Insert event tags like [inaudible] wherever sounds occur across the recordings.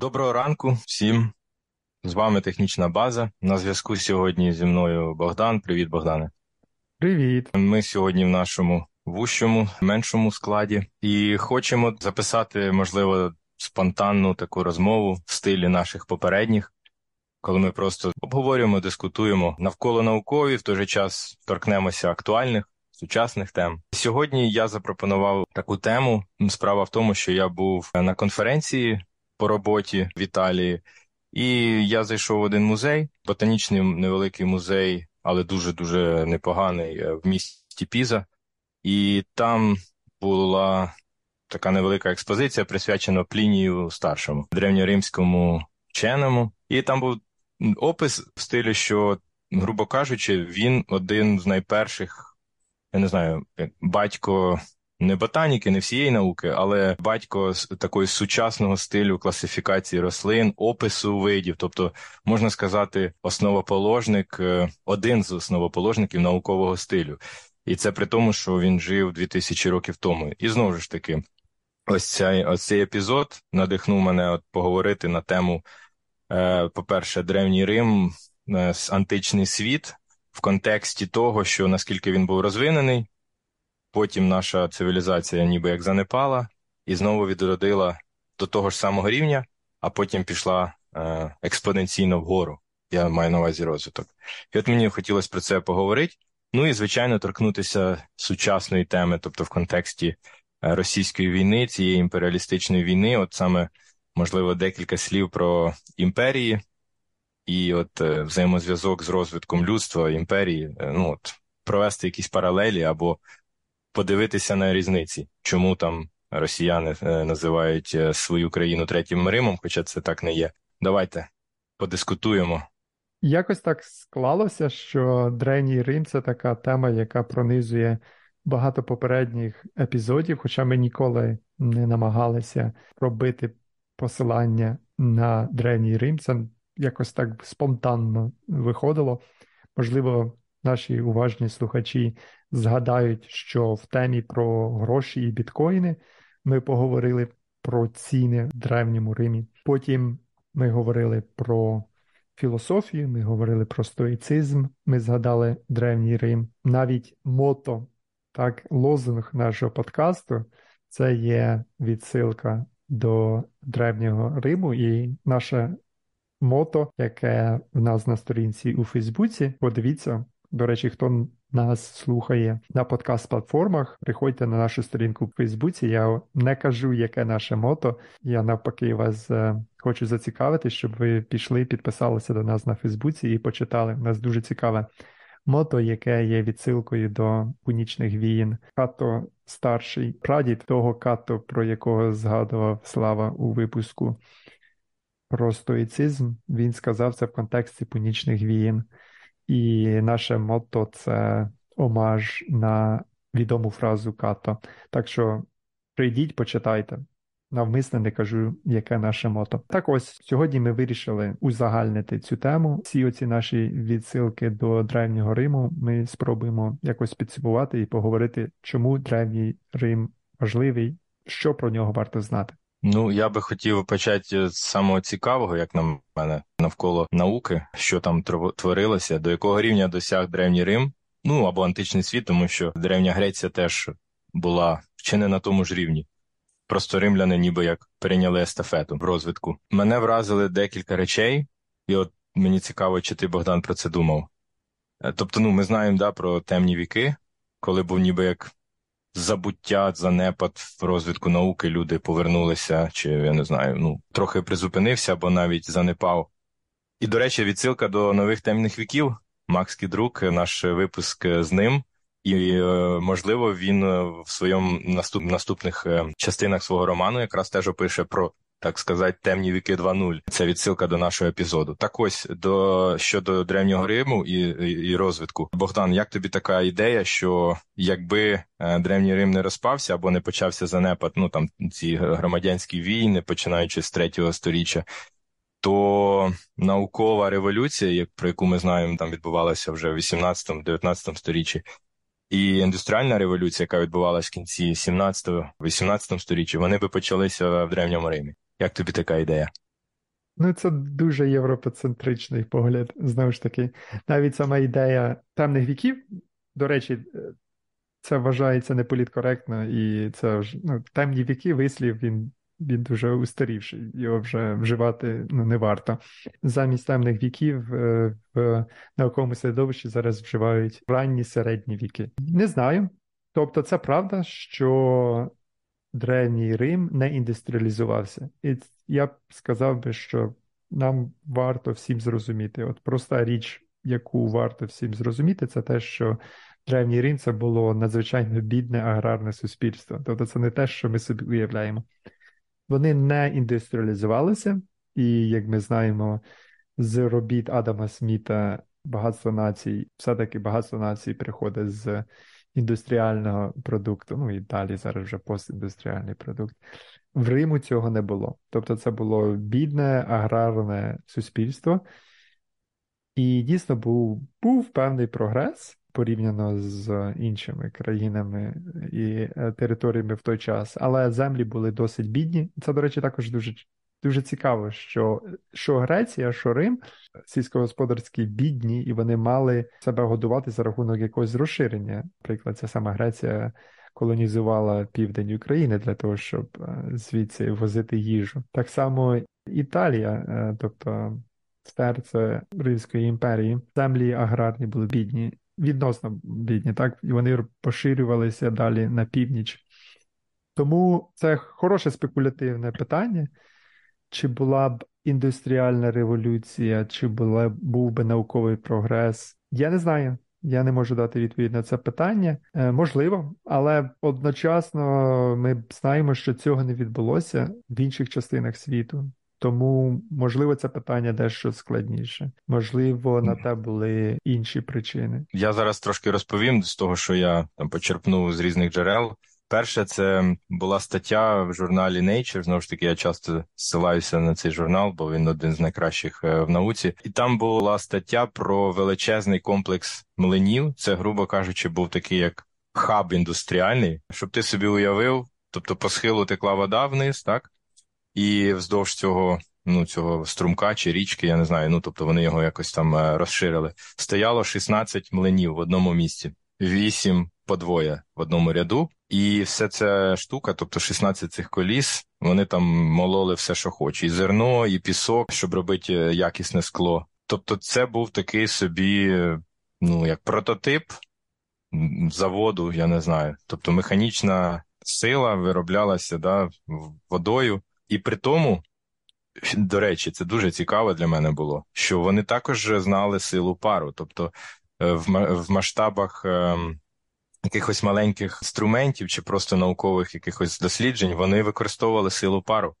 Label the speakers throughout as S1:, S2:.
S1: Доброго ранку всім. З вами технічна база. На зв'язку сьогодні зі мною Богдан. Привіт, Богдане.
S2: Привіт.
S1: Ми сьогодні в нашому вущому, меншому складі і хочемо записати, можливо, спонтанну таку розмову в стилі наших попередніх, коли ми просто обговорюємо, дискутуємо навколо наукові, в той же час торкнемося актуальних. Сучасних тем сьогодні я запропонував таку тему. Справа в тому, що я був на конференції по роботі в Італії, і я зайшов в один музей, ботанічний невеликий музей, але дуже дуже непоганий е, в місті Піза. І там була така невелика експозиція, присвячена Плінію старшому, древньоримському вченому. І там був опис в стилі, що, грубо кажучи, він один з найперших, я не знаю, батько. Не ботаніки, не всієї науки, але батько з такої сучасного стилю класифікації рослин, опису видів, тобто можна сказати, основоположник, е, один з основоположників наукового стилю. І це при тому, що він жив 2000 років тому. І знову ж таки, ось цей, ось цей епізод надихнув мене от поговорити на тему, е, по-перше, Древній Рим, е, античний світ в контексті того, що наскільки він був розвинений, потім наша цивілізація ніби як занепала і знову відродила до того ж самого рівня, а потім пішла е, експоненційно вгору. Я маю на увазі розвиток. І от мені хотілося про це поговорити. Ну і, звичайно, торкнутися сучасної теми, тобто в контексті е, російської війни, цієї імперіалістичної війни, от саме, можливо, декілька слів про імперії і от е, взаємозв'язок з розвитком людства, імперії, ну от провести якісь паралелі або подивитися на різниці, чому там росіяни називають свою країну третім Римом, хоча це так не є. Давайте подискутуємо.
S2: Якось так склалося, що Древній Рим це така тема, яка пронизує багато попередніх епізодів, хоча ми ніколи не намагалися робити посилання на Древній Рим. Це якось так спонтанно виходило. Можливо, наші уважні слухачі згадають, що в темі про гроші і біткоїни ми поговорили про ціни в Древньому Римі. Потім ми говорили про філософію, ми говорили про стоїцизм, ми згадали Древній Рим. Навіть мото, так, лозунг нашого подкасту це є відсилка до Древнього Риму і наше мото, яке в нас на сторінці у Фейсбуці. Подивіться, до речі, хто нас слухає на подкаст-платформах, приходьте на нашу сторінку в Фейсбуці. Я не кажу, яке наше мото. Я навпаки вас е, хочу зацікавити, щоб ви пішли, підписалися до нас на Фейсбуці і почитали. У нас дуже цікаве мото, яке є відсилкою до пунічних війн. Като старший прадід того като, про якого згадував Слава у випуску. Про стоїцизм він сказав це в контексті пунічних війн. І наше мото це омаж на відому фразу като. Так що прийдіть, почитайте. Навмисне не кажу, яке наше мото. Так ось сьогодні ми вирішили узагальнити цю тему. Всі оці наші відсилки до древнього Риму ми спробуємо якось підсумувати і поговорити, чому древній Рим важливий, що про нього варто знати.
S1: Ну, я би хотів почати з самого цікавого, як на мене, навколо науки, що там творилося, до якого рівня досяг древній Рим, ну або античний світ, тому що древня Греція теж була чи не на тому ж рівні. Просто римляни ніби як перейняли естафету в розвитку. Мене вразили декілька речей, і от мені цікаво, чи ти, Богдан, про це думав. Е, тобто, ну, ми знаємо да, про темні віки, коли був ніби як забуття, занепад в розвитку науки, люди повернулися, чи я не знаю, ну трохи призупинився або навіть занепав. І, до речі, відсилка до нових темних віків. Макс Кідрук, наш випуск з ним, і е, можливо він в своєму наступ, наступних е, частинах свого роману якраз теж опише про так сказати, темні віки 2.0. Це відсилка до нашого епізоду. Так ось до щодо древнього Риму і, і розвитку. Богдан, як тобі така ідея, що якби е, древній Рим не розпався або не почався занепад, ну там ці громадянські війни, починаючи з третього сторіччя, то наукова революція, як про яку ми знаємо, там відбувалася вже в 18-19 сторіччі. І індустріальна революція, яка відбувалася в кінці 17-18 сторіччя, вони би почалися в древньому Римі. Як тобі така ідея?
S2: Ну, це дуже європоцентричний погляд. Знову ж таки, навіть сама ідея темних віків, до речі, це вважається неполіткоректно, і це ну, темні віки, вислів, він він дуже устарівший, його вже вживати ну, не варто. Замість темних віків е, в науковому середовищі зараз вживають ранні середні віки. Не знаю. Тобто, це правда, що древній Рим не індустріалізувався. І я б сказав би, що нам варто всім зрозуміти. От проста річ, яку варто всім зрозуміти, це те, що древній Рим це було надзвичайно бідне аграрне суспільство. Тобто, це не те, що ми собі уявляємо. Вони не індустріалізувалися, і як ми знаємо, з робіт Адама Сміта багатство націй, все-таки багатство націй приходить з індустріального продукту. Ну і далі зараз вже постіндустріальний продукт. В Риму цього не було. Тобто, це було бідне аграрне суспільство, і дійсно був, був певний прогрес порівняно з іншими країнами і е, територіями в той час, але землі були досить бідні. Це, до речі, також дуже дуже цікаво, що що Греція, що Рим сільськогосподарські бідні, і вони мали себе годувати за рахунок якогось розширення. Наприклад, ця сама Греція. Колонізувала південь України для того, щоб е, звідси возити їжу. Так само Італія, е, тобто серце Римської імперії, землі аграрні були бідні, відносно бідні, так, і вони поширювалися далі на північ. Тому це хороше спекулятивне питання, чи була б індустріальна революція, чи була, був би науковий прогрес. Я не знаю. Я не можу дати відповідь на це питання. Е, можливо, але одночасно ми знаємо, що цього не відбулося в інших частинах світу. Тому, можливо, це питання дещо складніше. Можливо, на те були інші причини.
S1: Я зараз трошки розповім з того, що я там почерпнув з різних джерел. Перше, це була стаття в журналі Nature. Знову ж таки, я часто ссилаюся на цей журнал, бо він один з найкращих е, в науці. І там була стаття про величезний комплекс млинів. Це, грубо кажучи, був такий як хаб індустріальний, щоб ти собі уявив, тобто по схилу текла вода вниз, так? і вздовж цього ну, цього струмка чи річки, я не знаю, ну тобто вони його якось там е, розширили. Стояло 16 млинів в одному місці, 8 по двоє в одному ряду, і все ця штука, тобто 16 цих коліс, вони там мололи все, що хоче, і зерно, і пісок, щоб робити е, якісне скло. Тобто, це був такий собі, ну як прототип заводу, я не знаю. Тобто механічна сила вироблялася да, водою. І при тому, до речі, це дуже цікаво для мене було, що вони також знали силу пару. Тобто е, в масштабах ем, якихось маленьких інструментів чи просто наукових якихось досліджень вони використовували силу пару.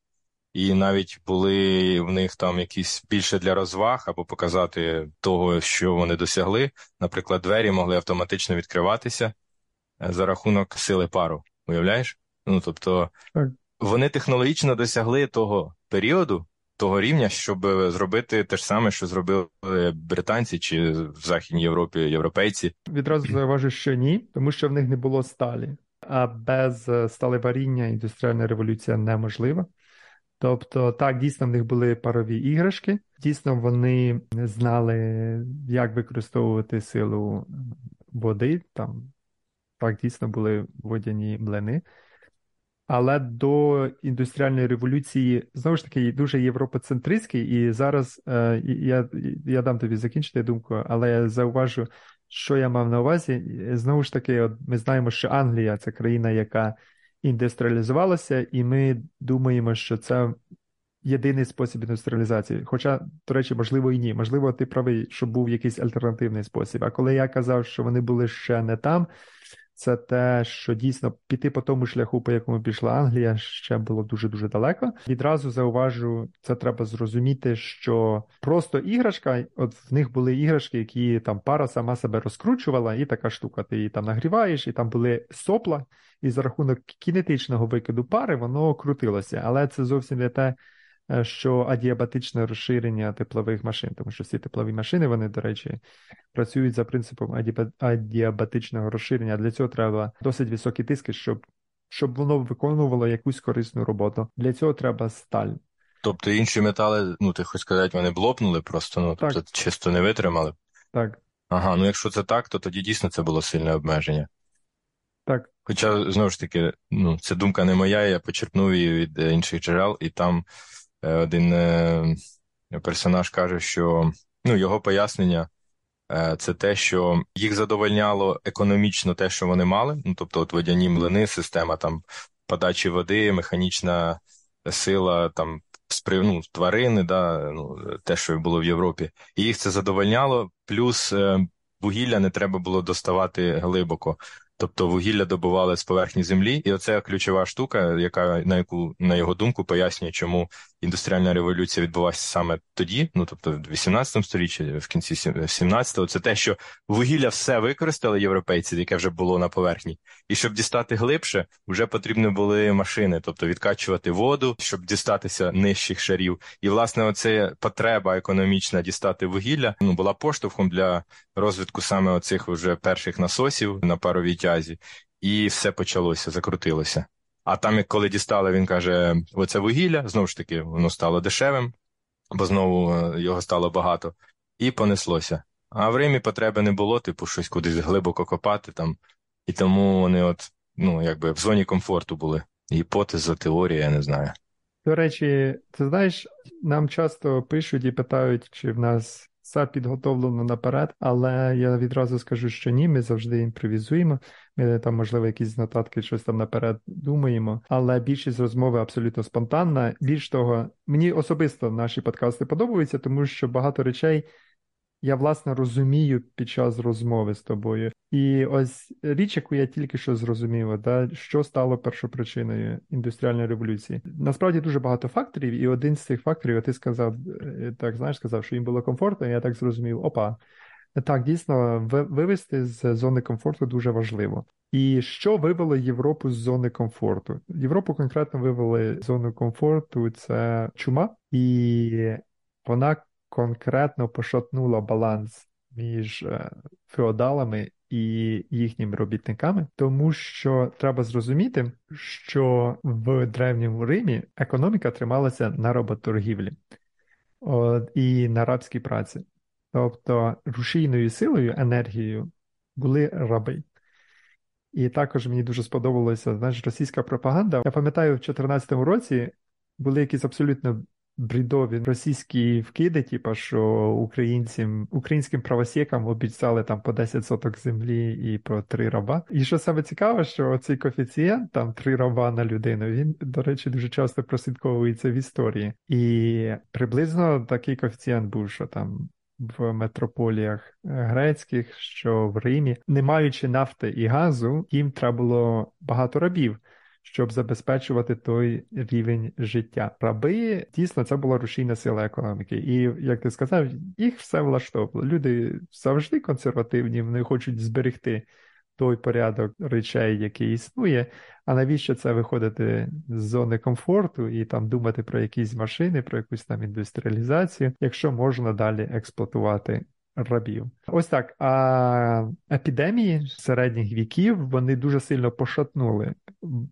S1: І навіть були в них там якісь більше для розваг або показати того, що вони досягли. Наприклад, двері могли автоматично відкриватися е, за рахунок сили пару. Уявляєш? Ну тобто, вони технологічно досягли того періоду, того рівня, щоб зробити те ж саме, що зробили британці чи в Західній Європі європейці.
S2: Відразу [clears throat] зауважу, що ні, тому що в них не було сталі. А без е, сталеваріння індустріальна революція неможлива. Тобто, так, дійсно, в них були парові іграшки, дійсно, вони знали, як використовувати силу води. Там так дійсно були водяні млини. Але до індустріальної революції знову ж таки дуже європоцентристський, і зараз е, я я дам тобі закінчити думку, але я зауважу, що я мав на увазі. Знову ж таки, от ми знаємо, що Англія це країна, яка індустріалізувалася, і ми думаємо, що це єдиний спосіб індустріалізації. Хоча, до речі, можливо, і ні. Можливо, ти правий, що був якийсь альтернативний спосіб. А коли я казав, що вони були ще не там це те, що дійсно піти по тому шляху, по якому пішла Англія, ще було дуже дуже далеко. Відразу зауважу, це треба зрозуміти, що просто іграшка, от в них були іграшки, які там пара сама себе розкручувала, і така штука. Ти її там нагріваєш, і там були сопла, і за рахунок кінетичного викиду пари воно крутилося, але це зовсім не те. Е, що адіабатичне розширення теплових машин, тому що всі теплові машини, вони, до речі, працюють за принципом адіабатичного розширення. Для цього треба досить високі тиски, щоб щоб воно виконувало якусь корисну роботу. Для цього треба сталь.
S1: Тобто інші метали, ну ти хочеш сказати, вони блопнули просто, ну тобто
S2: так.
S1: чисто не витримали.
S2: Так.
S1: Ага, ну якщо це так, то тоді дійсно це було сильне обмеження.
S2: Так.
S1: Хоча, знову ж таки, ну, це думка не моя, я почерпнув її від е, інших джерел, і там один е, персонаж каже, що ну, його пояснення е, це те, що їх задовольняло економічно те, що вони мали. Ну, тобто, от водяні млини, система там подачі води, механічна сила там ну, тварини, да, ну, те, що було в Європі, і їх це задовольняло, плюс е, вугілля не треба було доставати глибоко. Тобто вугілля добували з поверхні землі, і оце ключова штука, яка на яку на його думку пояснює, чому індустріальна революція відбулася саме тоді, ну тобто в 18 столітті, в кінці 17-го, це те, що вугілля все використали європейці, яке вже було на поверхні, і щоб дістати глибше, вже потрібні були машини, тобто відкачувати воду, щоб дістатися нижчих шарів. І власне, оце потреба економічна дістати вугілля ну була поштовхом для розвитку саме оцих вже перших насосів на паровій тязі, і все почалося, закрутилося. А там, як коли дістали, він каже: оце вугілля, знову ж таки, воно стало дешевим, бо знову е, його стало багато, і понеслося. А в Римі потреби не було, типу, щось кудись глибоко копати там. І тому вони, от, ну, якби в зоні комфорту були. Гіпотеза, теорія, я не знаю.
S2: До речі, ти знаєш, нам часто пишуть і питають, чи в нас все підготовлено наперед, але я відразу скажу, що ні, ми завжди імпровізуємо. Ми там, можливо, якісь нотатки, щось там наперед думаємо, але більшість розмови абсолютно спонтанна. Більш того, мені особисто наші подкасти подобаються, тому що багато речей я власне розумію під час розмови з тобою. І ось річ, яку я тільки що зрозумів, да, що стало першопричиною індустріальної революції. Насправді дуже багато факторів, і один з цих факторів, ти сказав, е, так знаєш, сказав, що їм було комфортно, і я так зрозумів, опа. Так, дійсно, вивести з зони комфорту дуже важливо. І що вивело Європу з зони комфорту? Європу конкретно вивели з зону комфорту це чума, і вона конкретно пошатнула баланс між е, феодалами і їхніми робітниками, тому що треба зрозуміти, що в древньому Римі економіка трималася на роботоргівлі і на рабській праці. Тобто рушійною силою, енергією були раби. І також мені дуже сподобалася знаєш, російська пропаганда. Я пам'ятаю, в 2014 році були якісь абсолютно брідові російські вкиди, типу, що українцям, українським правосікам обіцяли там по 10 соток землі і по три раба. І що саме цікаве, що цей коефіцієнт, там три раба на людину, він, до речі, дуже часто прослідковується в історії. І приблизно такий коефіцієнт був, що там. В метрополіях грецьких, що в Римі, не маючи нафти і газу, їм треба було багато рабів щоб забезпечувати той рівень життя. Раби дійсно це була рушійна сила економіки. І як ти сказав, їх все влаштовувало. Люди завжди консервативні, вони хочуть зберегти. Той порядок речей, який існує, а навіщо це виходити з зони комфорту і там думати про якісь машини, про якусь там індустріалізацію, якщо можна далі експлуатувати рабів. Ось так. А епідемії середніх віків вони дуже сильно пошатнули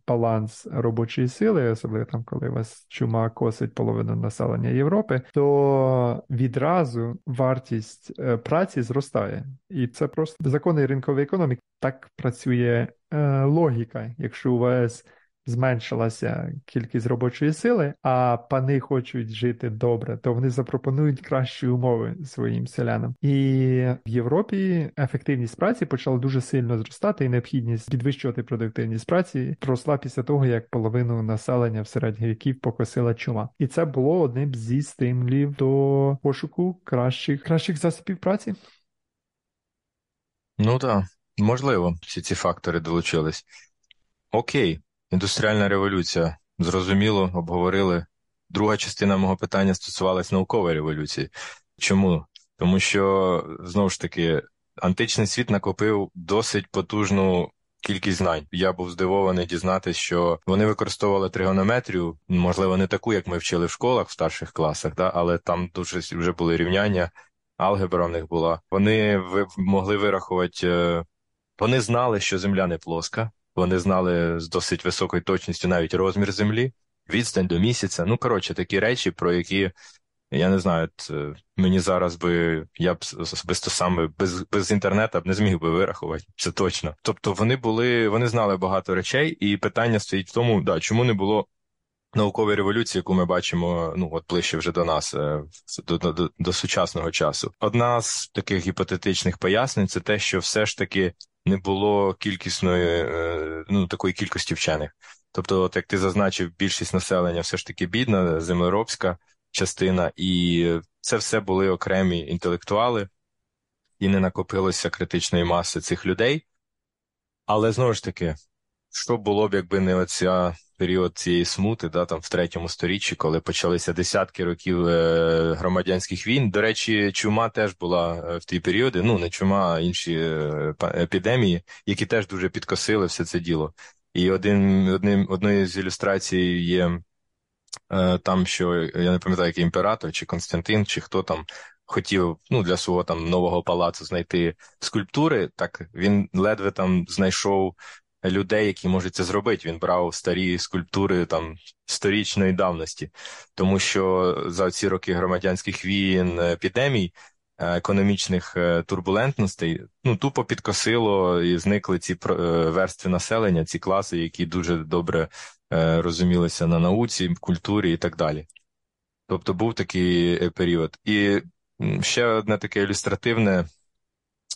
S2: баланс робочої сили, особливо там, коли вас чума косить половину населення Європи, то відразу вартість е, праці зростає. І це просто закони ринкової економіки. Так працює е, логіка. Якщо у вас зменшилася кількість робочої сили, а пани хочуть жити добре, то вони запропонують кращі умови своїм селянам. І в Європі ефективність праці почала дуже сильно зростати, і необхідність підвищувати продуктивність праці росла після того, як половину населення в середніх віків покосила чума. І це було одним зі стимулів до пошуку кращих кращих засобів праці.
S1: Ну так, можливо, всі ці фактори долучились. Окей, Індустріальна революція. Зрозуміло, обговорили. Друга частина мого питання стосувалась наукової революції. Чому? Тому що знову ж таки античний світ накопив досить потужну кількість знань. Я був здивований дізнатися, що вони використовували тригонометрію, можливо, не таку, як ми вчили в школах в старших класах, да? але там дуже вже були рівняння, алгебра в них була. Вони могли вирахувати, е, вони знали, що земля не плоска. Вони знали з досить високою точністю навіть розмір землі, відстань до місяця. Ну, коротше, такі речі, про які я не знаю, е, мені зараз би я б особисто саме без без інтернету б не зміг би вирахувати, це точно. Тобто вони були, вони знали багато речей, і питання стоїть в тому, да, чому не було наукової революції, яку ми бачимо, ну от ближче вже до нас, е, до, до, до сучасного часу. Одна з таких гіпотетичних пояснень це те, що все ж таки не було кількісної, е, ну такої кількості вчених. Тобто, от як ти зазначив, більшість населення все ж таки бідна, землеробська частина, і це все були окремі інтелектуали, і не накопилося критичної маси цих людей. Але знову ж таки, що було б, якби не оця період цієї смути, да, там в третьому сторіччі, коли почалися десятки років е, громадянських війн. До речі, чума теж була е, в ті періоди. Ну не чума, а інші е, епідемії, які теж дуже підкосили все це діло. І один одним одною з ілюстрацій є там, що я не пам'ятаю, який імператор, чи Константин, чи хто там хотів ну, для свого там нового палацу знайти скульптури, так він ледве там знайшов людей, які можуть це зробити. Він брав старі скульптури там сторічної давності, тому що за ці роки громадянських війн, епідемій. Е, економічних е, турбулентностей ну тупо підкосило і зникли ці верстви населення, ці класи, які дуже добре Е, розумілися на науці, культурі і так далі. Тобто був такий е, період. І ще одне таке ілюстративне,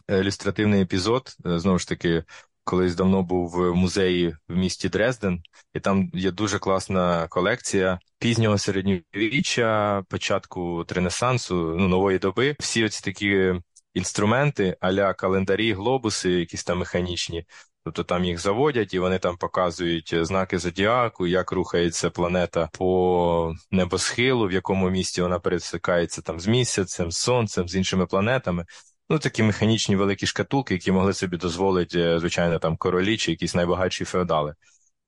S1: ілюстративний епізод, е, знову ж таки, колись давно був в музеї в місті Дрезден, і там є дуже класна колекція пізнього середньовіччя, початку Ренесансу, ну, нової доби. Всі оці такі інструменти, аля календарі, глобуси, якісь там механічні. Тобто там їх заводять і вони там показують знаки зодіаку, як рухається планета по небосхилу, в якому місці вона пересикається там з місяцем, з сонцем, з іншими планетами. Ну, такі механічні великі шкатулки, які могли собі дозволити, е, звичайно, там королі чи якісь найбагатші феодали.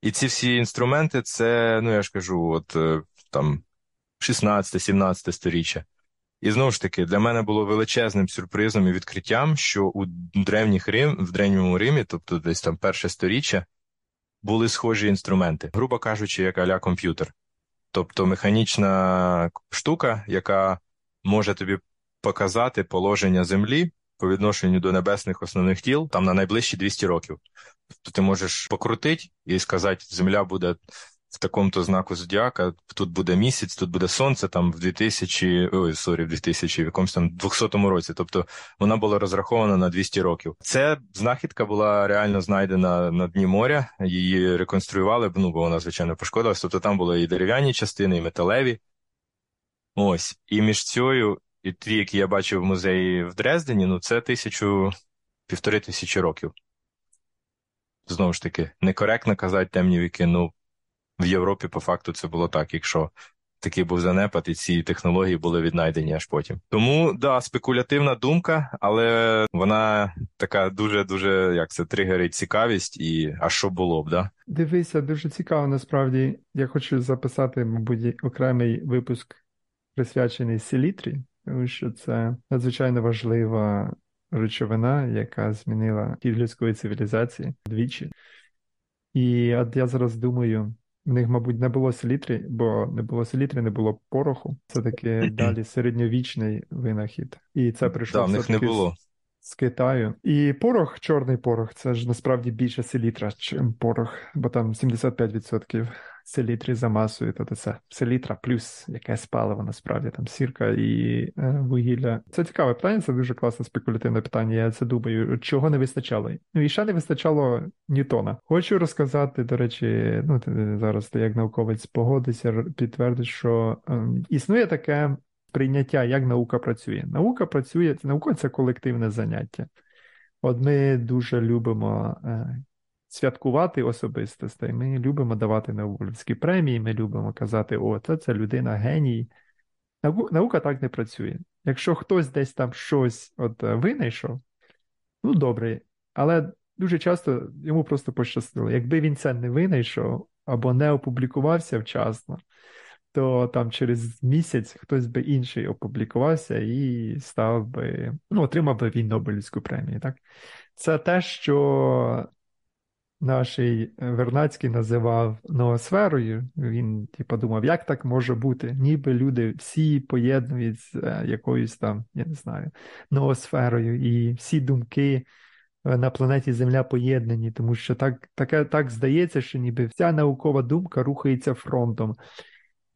S1: І ці всі інструменти, це, ну я ж кажу, от е, там 16-17 сторіччя. І знову ж таки, для мене було величезним сюрпризом і відкриттям, що у древніх Рим, в древньому Римі, тобто десь там перше сторіччя, були схожі інструменти, грубо кажучи, як аля комп'ютер. Тобто механічна штука, яка може тобі показати положення Землі по відношенню до небесних основних тіл там на найближчі 200 років. Тобто ти можеш покрутити і сказати, Земля буде в такому-то знаку зодіака, тут буде місяць, тут буде сонце, там в 2000, ой, sorry, в 2000, в якомусь там 200 році. Тобто вона була розрахована на 200 років. Це знахідка була реально знайдена на дні моря. Її реконструювали, ну бо вона звичайно пошкодилась. Тобто там були і дерев'яні частини, і металеві. Ось, і між цією, і ті, які я бачив в музеї в Дрездені, ну це тисячу півтори тисячі років. Знову ж таки, некоректно казати темні віки. Ну в Європі по факту це було так, якщо такий був занепад, і ці технології були віднайдені аж потім. Тому да, спекулятивна думка, але вона така дуже дуже як це тригерить цікавість, і а що було б, да?
S2: Дивися, дуже цікаво. Насправді я хочу записати, мабуть, окремий випуск присвячений селітрі, тому що це надзвичайно важлива речовина, яка змінила хід людської цивілізації двічі. І от я зараз думаю, в них, мабуть, не було селітри, бо не було селітри, не було пороху. Це таки [clears throat] далі середньовічний винахід. І це прийшло
S1: да, в них не було
S2: з Китаю. І порох, чорний порох, це ж насправді більше селітра, чим порох, бо там 75% селітри за масою, то це селітра плюс якесь паливо, насправді там сірка і е, вугілля. Це цікаве питання, це дуже класне спекулятивне питання. Я це думаю, чого не вистачало. Ну і ще не вистачало Ньютона. Хочу розказати, до речі, ну ти зараз ти як науковець погодиться, підтвердить, що е, існує таке прийняття, як наука працює. Наука працює, наука це колективне заняття. От ми дуже любимо е, святкувати особистостей, ми любимо давати Нобелівські премії, ми любимо казати, о, це це людина геній. Наука так не працює. Якщо хтось десь там щось от е, винайшов, ну добре, але дуже часто йому просто пощастило. Якби він це не винайшов або не опублікувався вчасно, то там через місяць хтось би інший опублікувався і став би, ну, отримав би він Нобелівську премію. Так? Це те, що наш Вернацький називав ноосферою. Він типу, думав, як так може бути? Ніби люди всі поєднують з е, якоюсь там, я не знаю, ноосферою, і всі думки е, на планеті Земля поєднані, тому що так, таке, так здається, що ніби вся наукова думка рухається фронтом.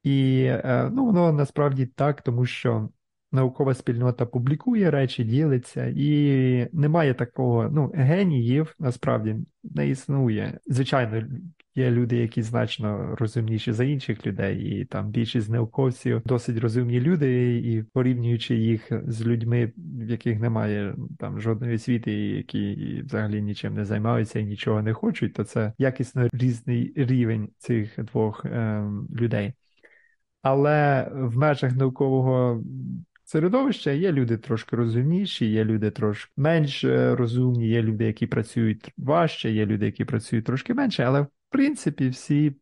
S2: І е, ну, воно насправді так, тому що наукова спільнота публікує речі, ділиться, і немає такого. Ну, геніїв насправді не існує. Звичайно, є люди, які значно розумніші за інших людей, і там більшість науковців досить розумні люди, і порівнюючи їх з людьми, в яких немає там жодної освіти, які взагалі нічим не займаються і нічого не хочуть, то це якісно різний рівень цих двох е, людей. Але в межах наукового середовища є люди трошки розумніші, є люди трошки менш е, розумні, є люди, які працюють важче, є люди, які працюють трошки менше, але в принципі всі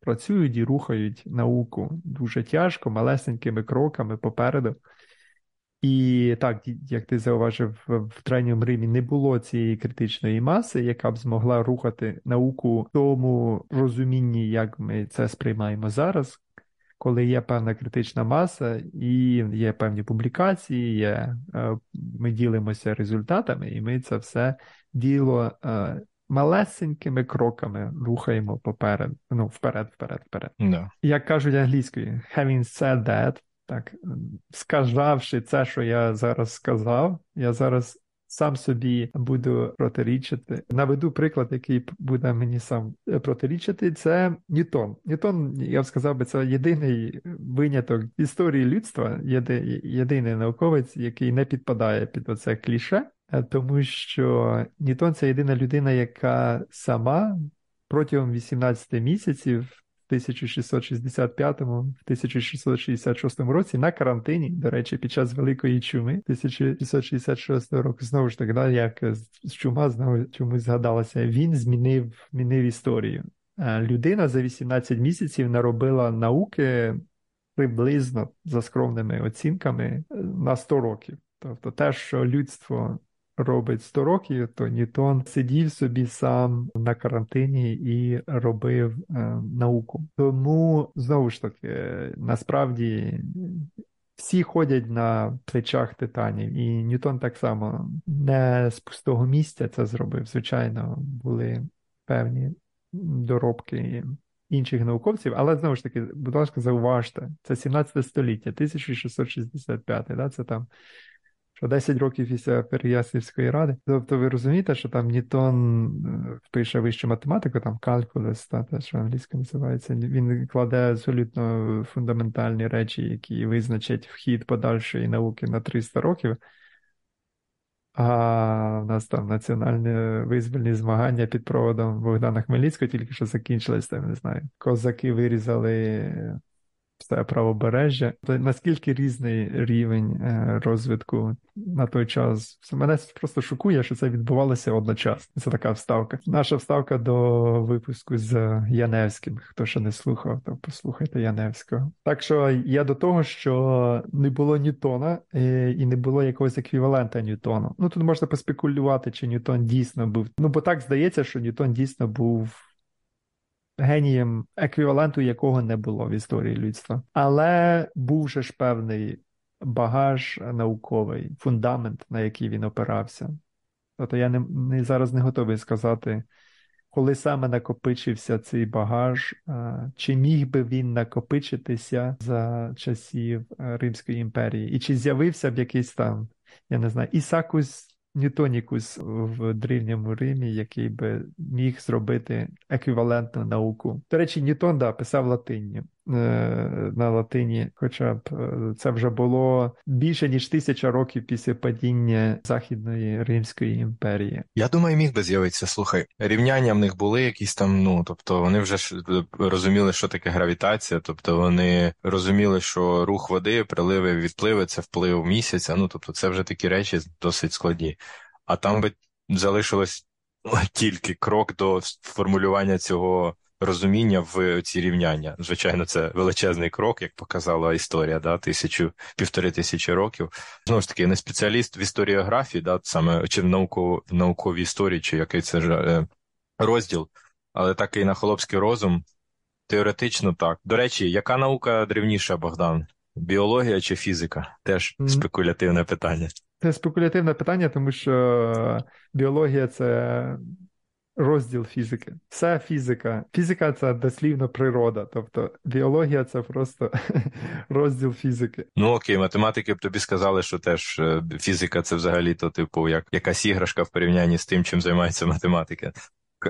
S2: працюють і рухають науку дуже тяжко, малесенькими кроками попереду. І так, як ти зауважив, в Древньому Римі не було цієї критичної маси, яка б змогла рухати науку в тому розумінні, як ми це сприймаємо зараз коли є певна критична маса і є певні публікації, є, е, ми ділимося результатами, і ми це все діло е, малесенькими кроками рухаємо поперед, ну, вперед, вперед, вперед.
S1: Yeah.
S2: Як кажуть англійською, having said that, так, сказавши це, що я зараз сказав, я зараз сам собі буду протирічити. Наведу приклад, який буде мені сам е, протирічити, це Ньютон. Ньютон, я б сказав би, це єдиний виняток історії людства, єди, єдиний науковець, який не підпадає під оце кліше, е, тому що Ньютон це єдина людина, яка сама протягом 18 місяців 1665-1666 році на карантині, до речі, під час Великої чуми 1666 року, знову ж таки, да, як з чума знову чомусь згадалося, він змінив, змінив історію. Людина за 18 місяців наробила науки приблизно за скромними оцінками на 100 років. Тобто те, що людство робить 100 років, то Ньютон сидів собі сам на карантині і робив е, науку. Тому знову ж таки, насправді. Всі ходять на плечах титанів, і Ньютон так само не з пустого місця це зробив. Звичайно, були певні доробки інших науковців, але знову ж таки, будь ласка, зауважте, це 17 століття, 1665, да, це там що 10 років після Переяслівської ради. Тобто ви розумієте, що там Ньютон е, пише вищу математику, там калькулес, та, те, що англійська називається, він кладе абсолютно фундаментальні речі, які визначать вхід подальшої науки на 300 років. А в нас там національне визвольні змагання під проводом Богдана Хмельницького тільки що закінчились, там не знаю. Козаки вирізали все правобережжя. Наскільки різний рівень е, розвитку на той час? Мене просто шокує, що це відбувалося одночасно. Це така вставка. Наша вставка до випуску з Яневським. Хто ще не слухав, то послухайте Яневського. Так що я до того, що не було Ньютона е, і не було якогось еквівалента Ньютону. Ну тут можна поспекулювати, чи Ньютон дійсно був. Ну бо так здається, що Ньютон дійсно був генієм, еквіваленту якого не було в історії людства. Але був же ж певний багаж науковий, фундамент, на який він опирався. Тобто я не, не зараз не готовий сказати, коли саме накопичився цей багаж, чи міг би він накопичитися за часів Римської імперії, і чи з'явився б якийсь там, я не знаю, Ісакус Ньютонікус в древньому Римі, який би міг зробити еквівалентну науку. До речі, Ньютон да, писав латинню. Е, на латині, хоча б е, це вже було більше ніж тисяча років після падіння Західної Римської імперії.
S1: Я думаю, міг би з'явитися. Слухай, рівняння в них були якісь там. Ну тобто вони вже е, розуміли, що таке гравітація, тобто вони розуміли, що рух води, приливи, відпливи це вплив місяця. Ну тобто, це вже такі речі досить складні. А там би залишилось тільки крок до формулювання цього розуміння в ці рівняння. Звичайно, це величезний крок, як показала історія, да, тисячу півтори тисячі років. Знову ж таки, не спеціаліст в історіографії, да, саме чи в науковій в науковій історії, чи який це ж. Е, розділ, але такий на холопський розум. Теоретично так. До речі, яка наука древніша, Богдан? Біологія чи фізика? Теж спекулятивне питання.
S2: Це спекулятивне питання, тому що біологія це розділ фізики. Все фізика. Фізика це дослівно природа. Тобто біологія це просто [laughs] розділ фізики.
S1: Ну окей, математики б тобі сказали, що теж е, фізика це взагалі то, типу, як якась іграшка в порівнянні з тим, чим займається математика.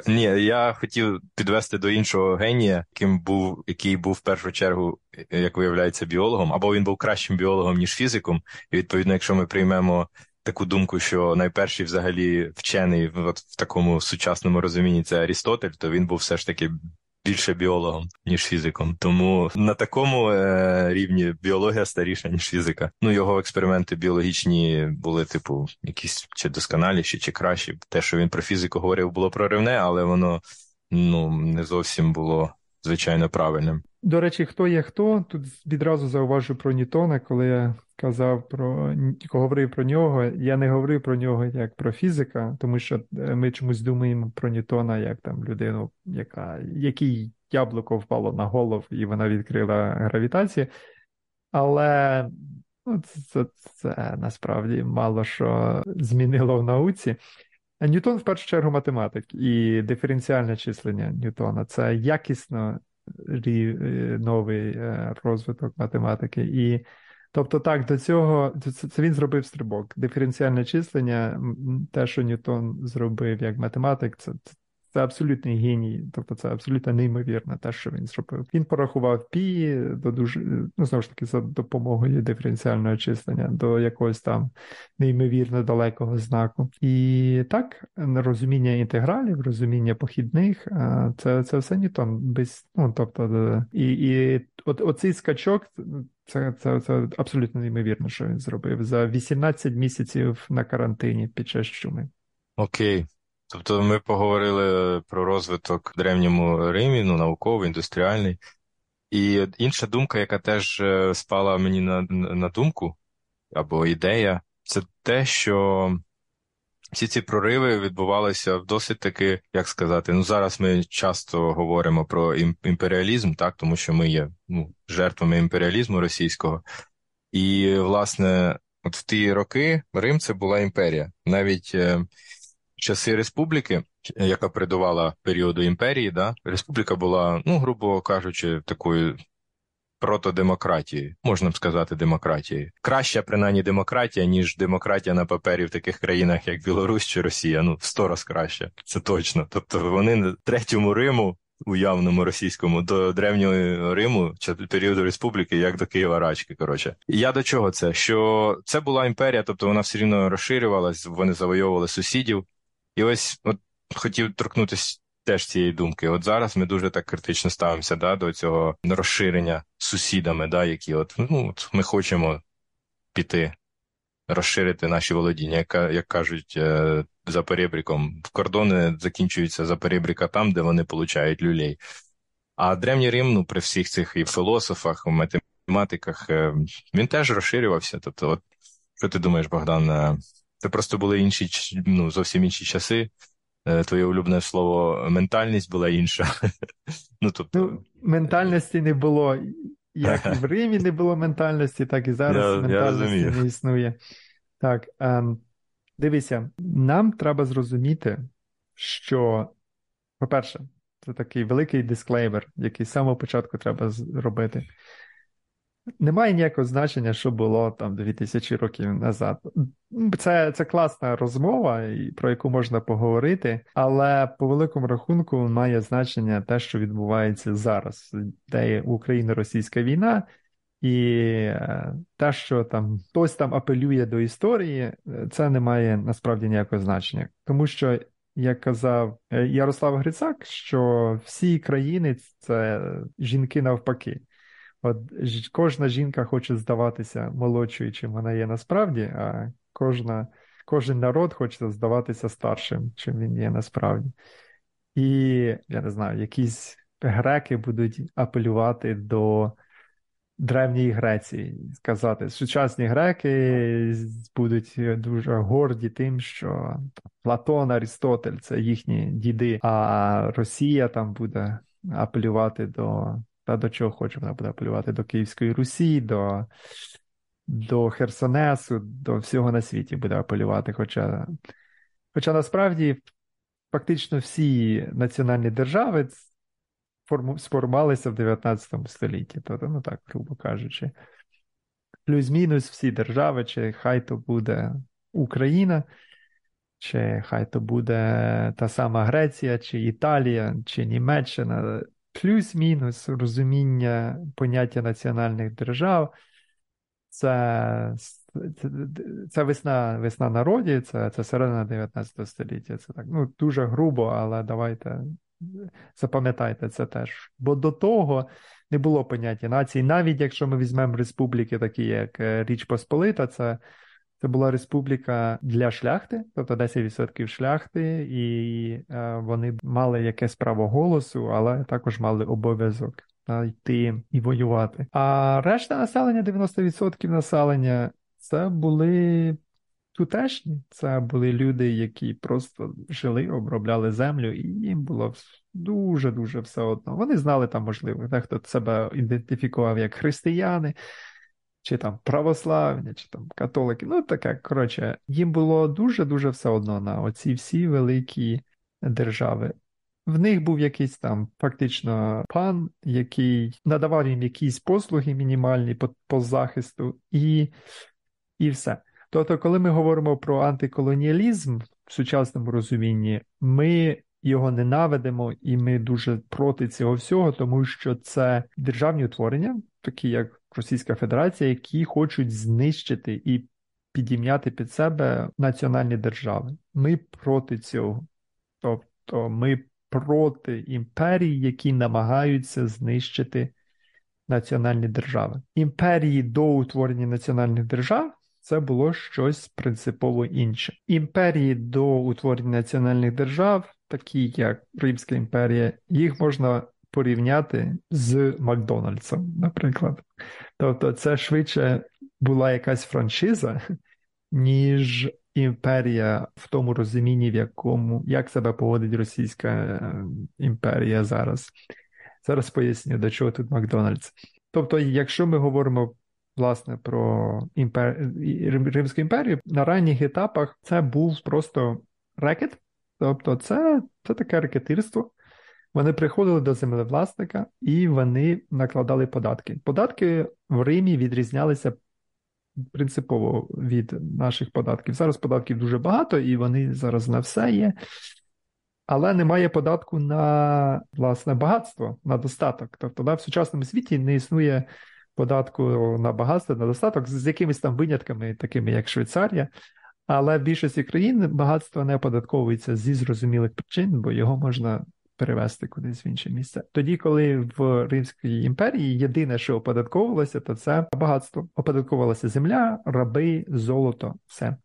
S1: Ні, я хотів підвести до іншого генія, яким був, який був в першу чергу, як виявляється, біологом, або він був кращим біологом, ніж фізиком. І відповідно, якщо ми приймемо таку думку, що найперший взагалі вчений от в такому сучасному розумінні це Арістотель, то він був все ж таки більше біологом, ніж фізиком. Тому на такому е, рівні біологія старіша, ніж фізика. Ну, його експерименти біологічні були, типу, якісь чи досконаліші, чи кращі. Те, що він про фізику говорив, було проривне, але воно ну не зовсім було звичайно правильним.
S2: До речі, хто є хто? Тут відразу зауважу про Ньютона, коли я казав про говорив про нього. Я не говорив про нього як про фізика, тому що е, ми чомусь думаємо про Ньютона як там людину, яка якій яблуко впало на голову і вона відкрила гравітацію. Але ну, це, це насправді мало що змінило в науці. Ньютон в першу чергу математик і диференціальне числення Ньютона це якісно Е, новий е, розвиток математики. І тобто, так, до цього це він зробив стрибок. Диференціальне числення, те, що Ньютон зробив як математик, це це абсолютний геній, тобто це абсолютно неймовірно те, що він зробив. Він порахував пі до дуже ну знову ж таки за допомогою диференціального числення до якогось там неймовірно далекого знаку. І так, розуміння інтегралів, розуміння похідних, це це все Ньютон. без ну тобто і і от оцей скачок. Це це, це абсолютно неймовірно, що він зробив за 18 місяців на карантині під час чуми.
S1: Окей, Тобто ми поговорили про розвиток в древньому Римі, ну, науковий, індустріальний. І інша думка, яка теж е, спала мені на, на думку, або ідея, це те, що всі ці прориви відбувалися в досить таки, як сказати, ну зараз ми часто говоримо про імперіалізм, так, тому що ми є ну, жертвами імперіалізму російського. І, власне, от в ті роки Рим це була імперія. Навіть е, часи республіки, яка передувала періоду імперії, да, республіка була, ну, грубо кажучи, такою протодемократією, можна б сказати, демократією. Краща, принаймні, демократія, ніж демократія на папері в таких країнах, як Білорусь чи Росія. Ну, в сто раз краще, це точно. Тобто вони в третьому Риму. Уявному російському до древнього Риму чи періоду республіки, як до Києва Рачки. Коротше, я до чого це? Що це була імперія, тобто вона все рівно розширювалась, вони завойовували сусідів, і ось от хотів торкнутися теж цієї думки. От зараз ми дуже так критично ставимося да, до цього розширення сусідами, да, які от, ну, от ми хочемо піти, розширити наші володіння, як, як кажуть е, за перебріком. Кордони закінчуються за перебріка там, де вони получають люлей. А древній Рим, ну, при всіх цих і філософах, і математиках, е, він теж розширювався. Тобто, от, що ти думаєш, Богдан? Е, це просто були інші, ну, зовсім інші часи. Е, твоє улюблене слово ментальність була інша. [laughs]
S2: Ну, тобто... Ну, Ментальності не було. [laughs] Як і в Римі не було ментальності, так і зараз я, ментальності я не існує. Так, ем, дивися, нам треба зрозуміти, що, по-перше, це такий великий дисклеймер, який з самого початку треба зробити. Немає ніякого значення, що було там 2000 років назад. Це це класна розмова, про яку можна поговорити, але по великому рахунку має значення те, що відбувається зараз, де Україно-російська війна, і е, те, що там хтось там апелює до історії, це не має насправді ніякого значення, тому що. Як казав е, Ярослав Грицак, що всі країни це жінки навпаки. От кожна жінка хоче здаватися молодшою, чим вона є насправді, а кожна, кожен народ хоче здаватися старшим, чим він є насправді. І я не знаю, якісь греки будуть апелювати до Древньої Греції сказати. Сучасні греки будуть дуже горді тим, що Платон, Арістотель це їхні діди, а Росія там буде апелювати до та до чого хоче, вона буде апелювати? До Київської Русі, до до Херсонесу, до всього на світі буде апелювати. Хоча хоча насправді фактично всі національні держави сформувалися в 19 столітті, тобто, ну так, грубо кажучи, плюс-мінус всі держави, чи хай то буде Україна, чи хай то буде та сама Греція, чи Італія, чи Німеччина, плюс-мінус розуміння поняття національних держав. Це це, це весна весна народів, це це середина 19 століття. Це так ну дуже грубо, але давайте запам'ятайте це теж. Бо до того не було поняття нації, навіть якщо ми візьмемо республіки, такі як е, Річ Посполита, це це була республіка для шляхти, тобто 10% шляхти, і е, вони мали якесь право голосу, але також мали обов'язок йти і воювати. А решта населення, 90% населення, це були тутешні, це були люди, які просто жили, обробляли землю, і їм було дуже-дуже все одно. Вони знали там, можливо, дехто себе ідентифікував як християни чи там православні, чи там католики. Ну, таке, коротше, їм було дуже-дуже все одно на оці всі великі держави. В них був якийсь там фактично пан, який надавав їм якісь послуги мінімальні по, по захисту, і, і все. Тобто, коли ми говоримо про антиколоніалізм в сучасному розумінні, ми його ненавидимо, і ми дуже проти цього всього, тому що це державні утворення, такі як Російська Федерація, які хочуть знищити і підім'яти під себе національні держави. Ми проти цього. Тобто ми проти імперій, які намагаються знищити національні держави. Імперії до утворення національних держав. Це було щось принципово інше. Імперії до утворення національних держав, такі як Римська імперія, їх можна порівняти з Макдональдсом, наприклад. Тобто, це швидше була якась франшиза, ніж імперія в тому розумінні, в якому як себе поводить Російська е, імперія зараз. Зараз поясню, до чого тут Макдональдс. Тобто, якщо ми говоримо власне про імпер... Римську імперію, на ранніх етапах це був просто рекет, тобто, це, це таке рекетирство. Вони приходили до землевласника і вони накладали податки. Податки в Римі відрізнялися принципово від наших податків. Зараз податків дуже багато, і вони зараз на все є. Але немає податку на власне багатство, на достаток. Тобто да, в сучасному світі не існує податку на багатство, на достаток з якимись там винятками, такими як Швейцарія. Але в більшості країн багатство не оподатковується зі зрозумілих причин, бо його можна перевести кудись в інше місце. Тоді, коли в Римській імперії єдине, що оподатковувалося, то це багатство. Оподатковувалася земля, раби, золото, все.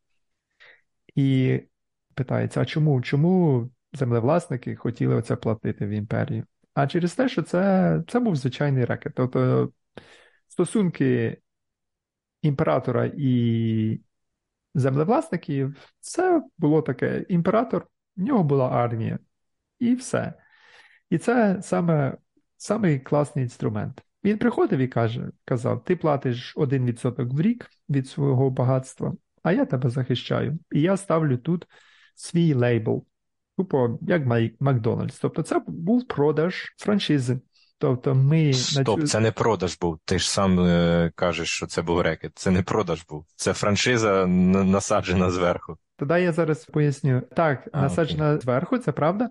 S2: І питається: а чому? Чому землевласники хотіли оце платити в імперії? А через те, що це це був звичайний рекет. Тобто стосунки імператора і землевласників, це було таке: імператор, в нього була армія, і все. І це саме самий класний інструмент. Він приходив і каже, казав: ти платиш 1% в рік від свого багатства, а я тебе захищаю. І я ставлю тут свій лейбл, тупо як Макдональдс. Тобто, це був продаж франшизи. Тобто ми
S1: Стоп, цю... це не продаж був. Ти ж сам е, кажеш, що це був рекет. Це не продаж був. Це франшиза насаджена зверху.
S2: Тоді я зараз поясню. Так, а, насаджена окей. зверху, це правда.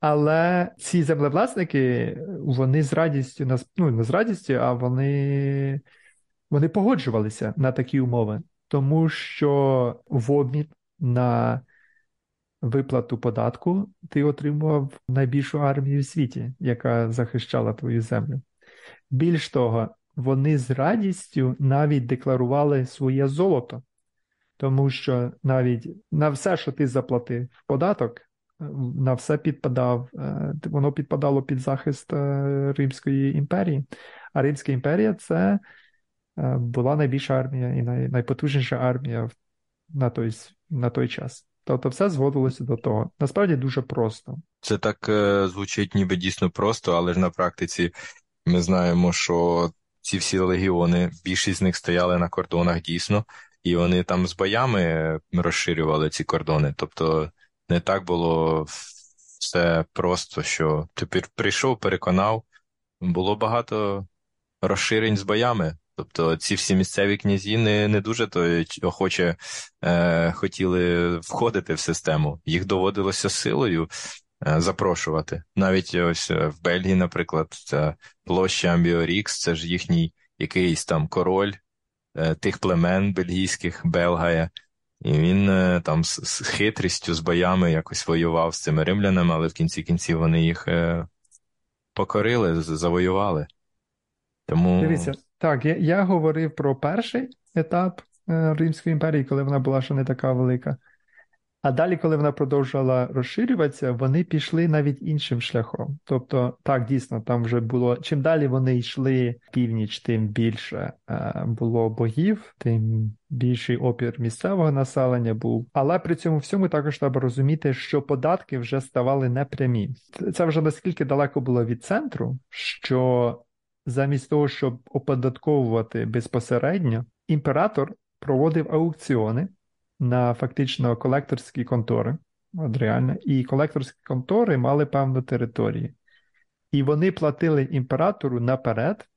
S2: Але ці землевласники, вони з радістю нас ну не з радістю, а вони вони погоджувалися на такі умови, тому що в обмін на виплату податку ти отримував найбільшу армію в світі, яка захищала твою землю. Більш того, вони з радістю навіть декларували своє золото, тому що навіть на все, що ти заплатив податок, на все підпадав, е, воно підпадало під захист е, Римської імперії. А Римська імперія це е, була найбільша армія і най, найпотужніша армія на той, на той час. Тобто все зводилося до того. Насправді дуже просто.
S1: Це так звучить ніби дійсно просто, але ж на практиці ми знаємо, що ці всі легіони, більшість з них стояли на кордонах дійсно, і вони там з боями розширювали ці кордони. Тобто не так було все просто, що ти прийшов, переконав. Було багато розширень з боями. Тобто ці всі місцеві князі не не дуже то охоче е, хотіли входити в систему. Їх доводилося силою е, запрошувати. Навіть ось е, в Бельгії, наприклад, ця площа Амбіорікс, це ж їхній якийсь там король е, тих племен бельгійських, Белгая. І він е, там з, з хитрістю, з боями якось воював з цими римлянами, але в кінці кінців вони їх е, покорили, завоювали. Тому...
S2: Дивіться, так, я я говорив про перший етап е, Римської імперії, коли вона була ще не така велика. А далі, коли вона продовжувала розширюватися, вони пішли навіть іншим шляхом. Тобто, так, дійсно, там вже було. Чим далі вони йшли в північ, тим більше е, було богів, тим більший опір місцевого населення був. Але при цьому всьому також треба розуміти, що податки вже ставали непрямі. Це вже наскільки далеко було від центру, що замість того, щоб оподатковувати безпосередньо, імператор проводив аукціони на фактично колекторські контори. От реально, і колекторські контори мали певну територію. І вони платили імператору наперед,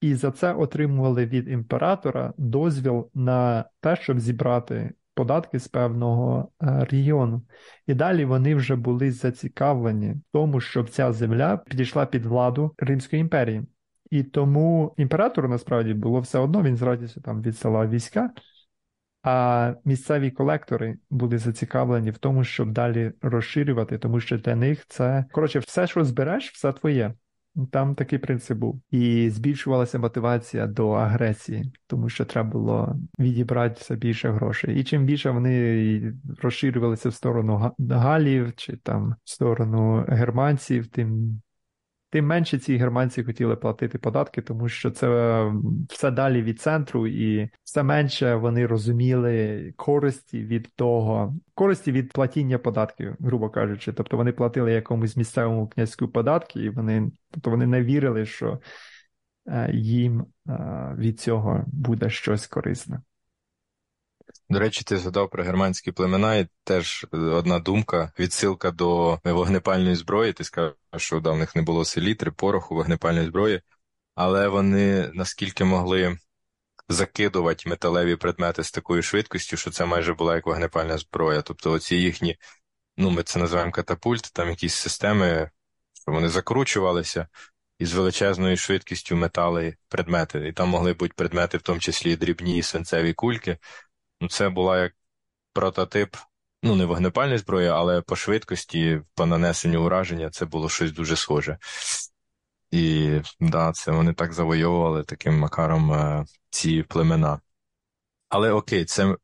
S2: і за це отримували від імператора дозвіл на те, щоб зібрати податки з певного е, регіону. І далі вони вже були зацікавлені в тому, щоб ця земля підійшла під владу Римської імперії. І тому імператору насправді було все одно, він з радістю там відсилав війська, а місцеві колектори були зацікавлені в тому, щоб далі розширювати, тому що для них це коротше, все, що збереш, все твоє. Там такий принцип був. І збільшувалася мотивація до агресії, тому що треба було відібрати все більше грошей. І чим більше вони розширювалися в сторону галів чи там в сторону германців, тим тим менше ці германці хотіли платити податки, тому що це все далі від центру, і все менше вони розуміли користі від того, користі від платіння податків, грубо кажучи. Тобто вони платили якомусь місцевому князьку податки, і вони, тобто вони не вірили, що е, їм е, від цього буде щось корисне.
S1: До речі, ти згадав про германські племена, і теж одна думка, відсилка до вогнепальної зброї. Ти сказав, що да, в них не було селітри, пороху, вогнепальної зброї, але вони наскільки могли закидувати металеві предмети з такою швидкістю, що це майже була як вогнепальна зброя. Тобто, оці їхні, ну ми це називаємо катапульт, там якісь системи, що вони закручувалися. І з величезною швидкістю метали предмети. І там могли бути предмети, в тому числі дрібні свинцеві кульки, це була як прототип, ну, не вогнепальної зброї, але по швидкості, по нанесенню ураження, це було щось дуже схоже. І да, це вони так завойовували таким макаром е, ці племена. Але окей, це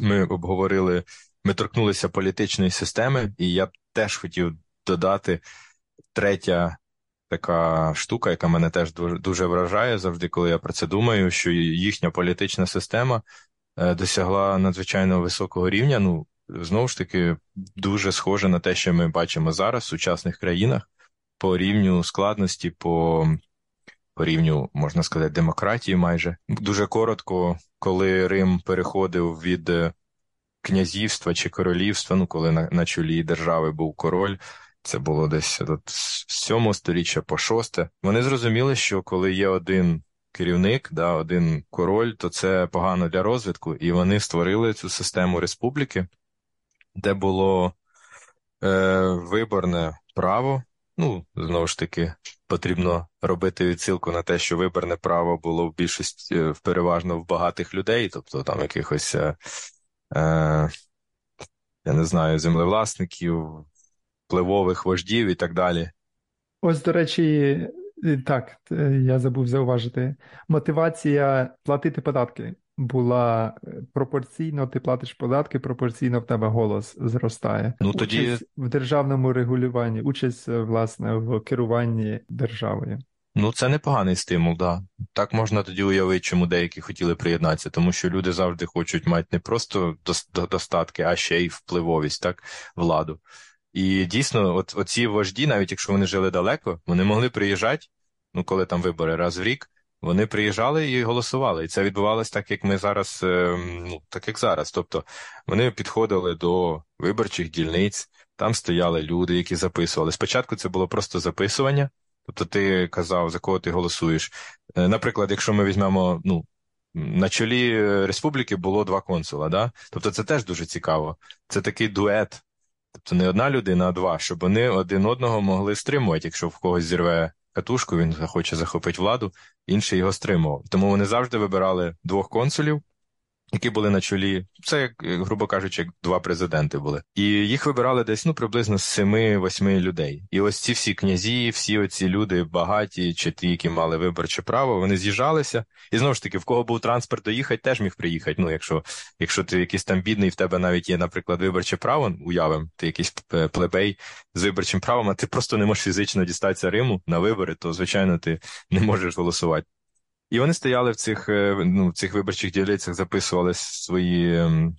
S1: ми обговорили, ми торкнулися політичної системи, і я б теж хотів додати третя така штука, яка мене теж дуже, вражає завжди, коли я про це думаю, що їхня політична система досягла надзвичайно високого рівня. Ну, знову ж таки, дуже схоже на те, що ми бачимо зараз в сучасних країнах по рівню складності, по по рівню, можна сказати, демократії майже. Дуже коротко, коли Рим переходив від е, князівства чи королівства, ну коли на, на чолі держави був король. Це було десь от, з 7 сторіччя по шосте. Вони зрозуміли, що коли є один керівник, да, один король, то це погано для розвитку, і вони створили цю систему республіки, де було е, виборне право. Ну, знову ж таки, потрібно робити відсилку на те, що виборне право було в більшості е, переважно в багатих людей, тобто там якихось, е, е, я не знаю, землевласників, впливових вождів і так далі.
S2: Ось, до речі, так, я забув зауважити. Мотивація платити податки була е, пропорційно, ти платиш податки, пропорційно в тебе голос зростає.
S1: Ну тоді
S2: участь в державному регулюванні, участь, власне, в керуванні державою.
S1: Ну, це непоганий стимул, да. Так можна тоді уявити, чому деякі хотіли приєднатися, тому що люди завжди хочуть мати не просто достатки, а ще й впливовість, так, владу. І дійсно, от оці вожді, навіть якщо вони жили далеко, вони могли приїжджати, ну коли там вибори раз в рік, вони приїжджали і голосували. І це відбувалося так, як ми зараз, ем, ну так як зараз. Тобто вони підходили до виборчих дільниць, там стояли люди, які записували. Спочатку це було просто записування. Тобто ти казав, за кого ти голосуєш. Е, наприклад, якщо ми візьмемо, ну, на чолі республіки було два консула, да? тобто це теж дуже цікаво. Це такий дует. Тобто не одна людина, а два, щоб вони один одного могли стримувати, якщо в когось зірве катушку, він захоче захопити владу, інший його стримував. Тому вони завжди вибирали двох консулів, які були на чолі. Це, грубо кажучи, два президенти були. І їх вибирали десь ну приблизно з семи-восьми людей. І ось ці всі князі, всі оці люди багаті, чи ті, які мали виборче право, вони з'їжджалися. І знову ж таки, в кого був транспорт доїхати, теж міг приїхати. Ну, якщо якщо ти якийсь там бідний, в тебе навіть є, наприклад, виборче право, уявим, ти якийсь плебей з виборчим правом, а ти просто не можеш фізично дістатися Риму на вибори, то звичайно ти не можеш голосувати. І вони стояли в цих е, ну, в цих виборчих дільницях, записували свої ем,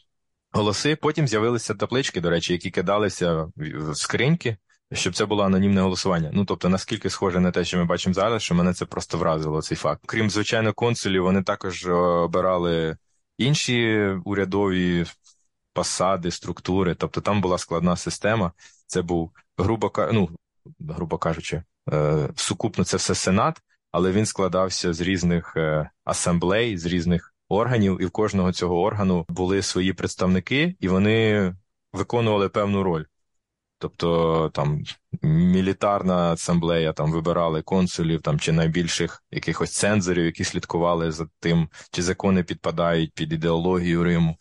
S1: голоси. Потім з'явилися таблички, до речі, які кидалися в скриньки, щоб це було анонімне голосування. Ну тобто, наскільки схоже на те, що ми бачимо зараз, що мене це просто вразило цей факт. Крім звичайно, консулів, вони також обирали інші урядові посади, структури. Тобто там була складна система. Це був грубо ну, грубо кажучи, е, сукупно це все сенат але він складався з різних е, асамблей, з різних органів, і в кожного цього органу були свої представники, і вони виконували певну роль. Тобто там мілітарна асамблея там вибирали консулів там чи найбільших якихось цензорів, які слідкували за тим, чи закони підпадають під ідеологію Риму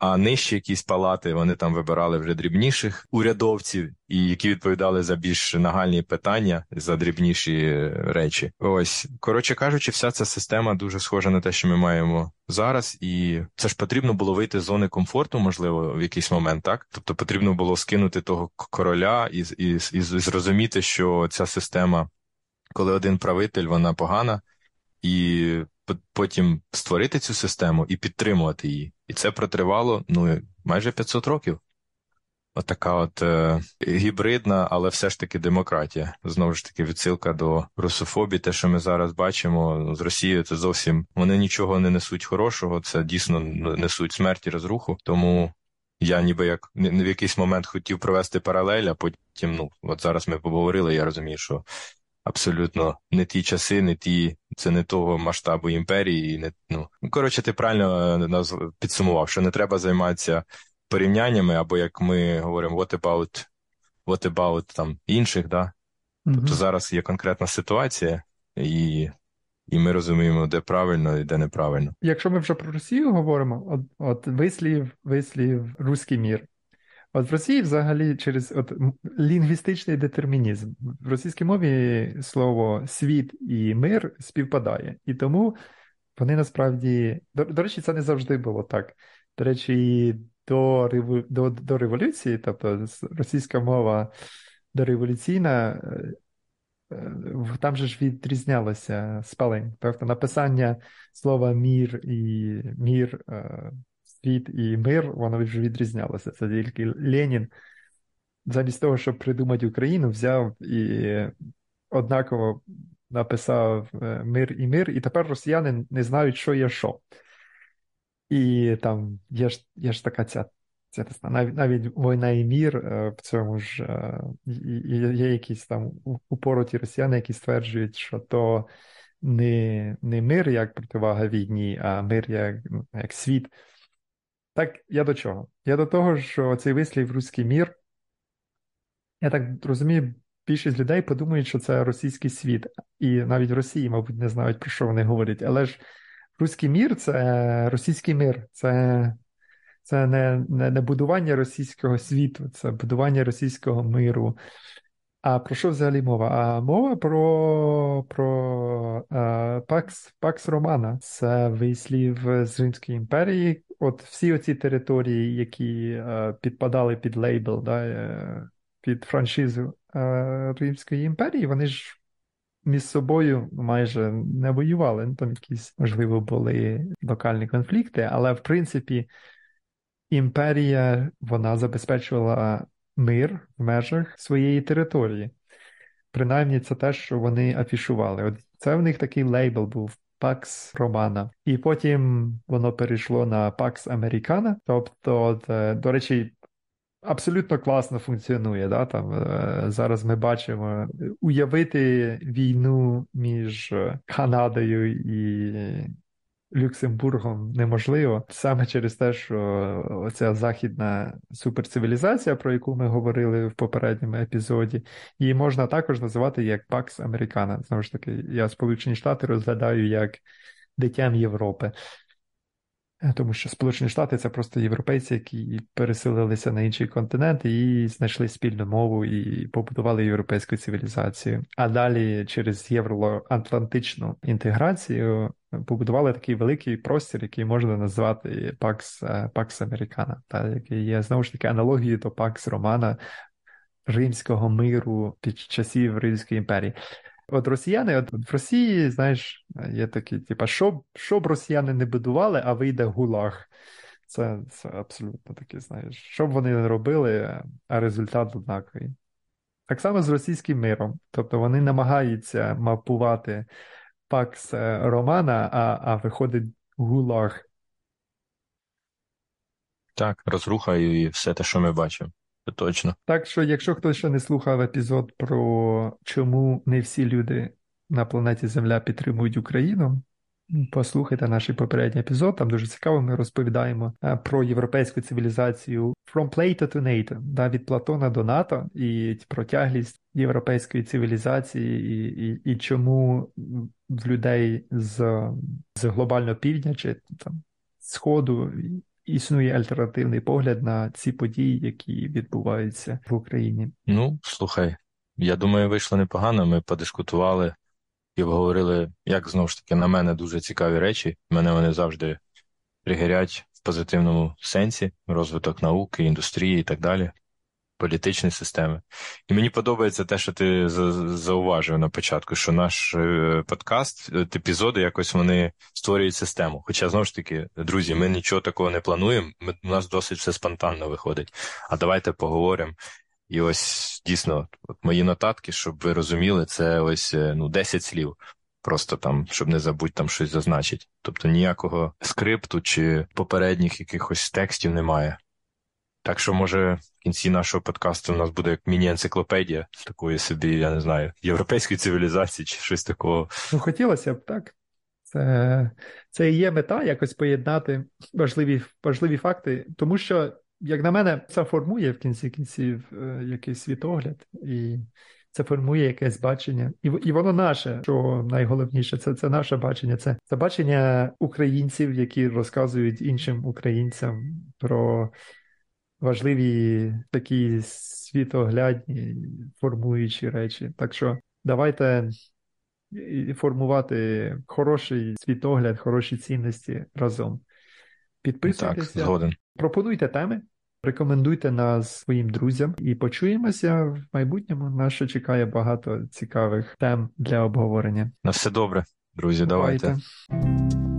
S1: а нижчі якісь палати вони там вибирали вже дрібніших урядовців, і які відповідали за більш нагальні питання, за дрібніші речі. Ось коротше кажучи, вся ця система дуже схожа на те, що ми маємо зараз, і це ж потрібно було вийти з зони комфорту, можливо, в якийсь момент, так тобто потрібно було скинути того короля і, і, і, і зрозуміти, що ця система, коли один правитель, вона погана. І потім створити цю систему і підтримувати її. І це протривало ну, майже 500 років. Отака от е, гібридна, але все ж таки демократія. Знову ж таки, відсилка до русофобії. Те, що ми зараз бачимо з Росією, це зовсім вони нічого не несуть хорошого, це дійсно несуть смерть і розруху. Тому я ніби як в якийсь момент хотів провести паралель, а потім, ну от зараз ми поговорили. Я розумію, що абсолютно не ті часи, не ті, це не того масштабу імперії. І не, ну, Коротше, ти правильно е, нас підсумував, що не треба займатися порівняннями, або як ми говоримо, what about what about там інших, да? Mm-hmm. Тобто зараз є конкретна ситуація, і і ми розуміємо, де правильно і де неправильно.
S2: Якщо ми вже про Росію говоримо, от от вислів, вислів руський мір. От в Росії взагалі через от лінгвістичний детермінізм. В російській мові слово світ і мир співпадає. І тому вони насправді. До, до речі, це не завжди було так. До речі, до до, до революції, тобто російська мова дореволюційна, е, е, там же ж відрізнялося спалень. Тобто написання слова мір і мір е, світ і мир, воно вже відрізнялося. Це тільки Ленін, замість того, щоб придумати Україну, взяв і однаково написав е, мир і мир, і тепер росіяни не знають, що є що. І там є ж є ж така ця. Це навіть навіть війна і мір е, в цьому ж е, є якісь там упороті росіяни, які стверджують, що то не не мир як противага війні, а мир як ну, як світ. Так, я до чого? Я до того, що цей вислів руський мір, я так розумію, більшість людей подумають, що це російський світ, і навіть в Росії, мабуть, не знають, про що вони говорять. Але ж руський мір це російський мир, це це не, не, не будування російського світу, це будування російського миру. А про що взагалі мова? А мова про про а, Пакс Пакс Романа. Це вислів з Римської імперії. От всі оці території, які а, підпадали під лейбл, да, е, під франшизу Римської імперії, вони ж між собою майже не воювали. Ну, там якісь, можливо, були локальні конфлікти, але в принципі імперія вона забезпечувала мир в межах своєї території. Принаймні, це те, що вони афішували. От Це в них такий лейбл був. Pax Romana. І потім воно перейшло на Pax Americana. Тобто, е, до речі, абсолютно класно функціонує. Да? Там, е, Зараз ми бачимо уявити війну між Канадою і Люксембургом неможливо саме через те, що оця західна суперцивілізація, про яку ми говорили в попередньому епізоді, її можна також називати як Пакс Американа. Знову ж таки, я Сполучені Штати розглядаю як дитям Європи. Тому що Сполучені Штати це просто європейці, які переселилися на інший континент і знайшли спільну мову і побудували європейську цивілізацію. А далі через євроатлантичну інтеграцію побудували такий великий простір, який можна назвати Пакс Пакс Американа, та який є знову ж таки аналогією до Пакс Романа римського миру під часів Римської імперії. От росіяни, от в Росії, знаєш, є такі, типа, що, що б росіяни не будували, а вийде гулаг. Це це абсолютно таке, знаєш, що б вони не робили, а результат однаковий. Так само з російським миром. Тобто вони намагаються мапувати пакс Романа, а а виходить гулаг.
S1: Так, розруха і все те, що ми бачимо. Це точно.
S2: Так що, якщо хтось ще не слухав епізод про чому не всі люди на планеті Земля підтримують Україну, послухайте наш попередній епізод. Там дуже цікаво. Ми розповідаємо е, про європейську цивілізацію from Plato to NATO, да, від Платона до НАТО, і про тяглість європейської цивілізації, і і, і чому в людей з з глобального півдня чи там сходу існує альтернативний погляд на ці події, які відбуваються в Україні.
S1: Ну, слухай, я думаю, вийшло непогано. Ми подискутували і обговорили, як знову ж таки на мене дуже цікаві речі. Мене вони завжди пригорять в позитивному сенсі, розвиток науки, індустрії і так далі політичної системи. І мені подобається те, що ти зауважив на початку, що наш е, подкаст, е, епізоди якось вони створюють систему. Хоча знову ж таки, друзі, ми нічого такого не плануємо. Ми, у нас досить все спонтанно виходить. А давайте поговоримо. І ось дійсно, от мої нотатки, щоб ви розуміли, це ось е, ну 10 слів. Просто там, щоб не забудь там щось зазначити. Тобто ніякого скрипту чи попередніх якихось текстів немає. Так що, може, в кінці нашого подкасту у нас буде як міні-енциклопедія такої собі, я не знаю, європейської цивілізації чи щось такого.
S2: Ну, хотілося б, так. Це це і є мета якось поєднати важливі важливі факти, тому що, як на мене, це формує в кінці кінців е, якийсь світогляд, і це формує якесь бачення. І і воно наше, що найголовніше, це це наше бачення. Це, це бачення українців, які розказують іншим українцям про важливі такі світоглядні формуючі речі. Так що давайте формувати хороший світогляд, хороші цінності разом. Підписуйтеся,
S1: так, згоден.
S2: пропонуйте теми, рекомендуйте нас своїм друзям і почуємося в майбутньому. Нас ще чекає багато цікавих тем для обговорення.
S1: На все добре, друзі. Давайте. давайте.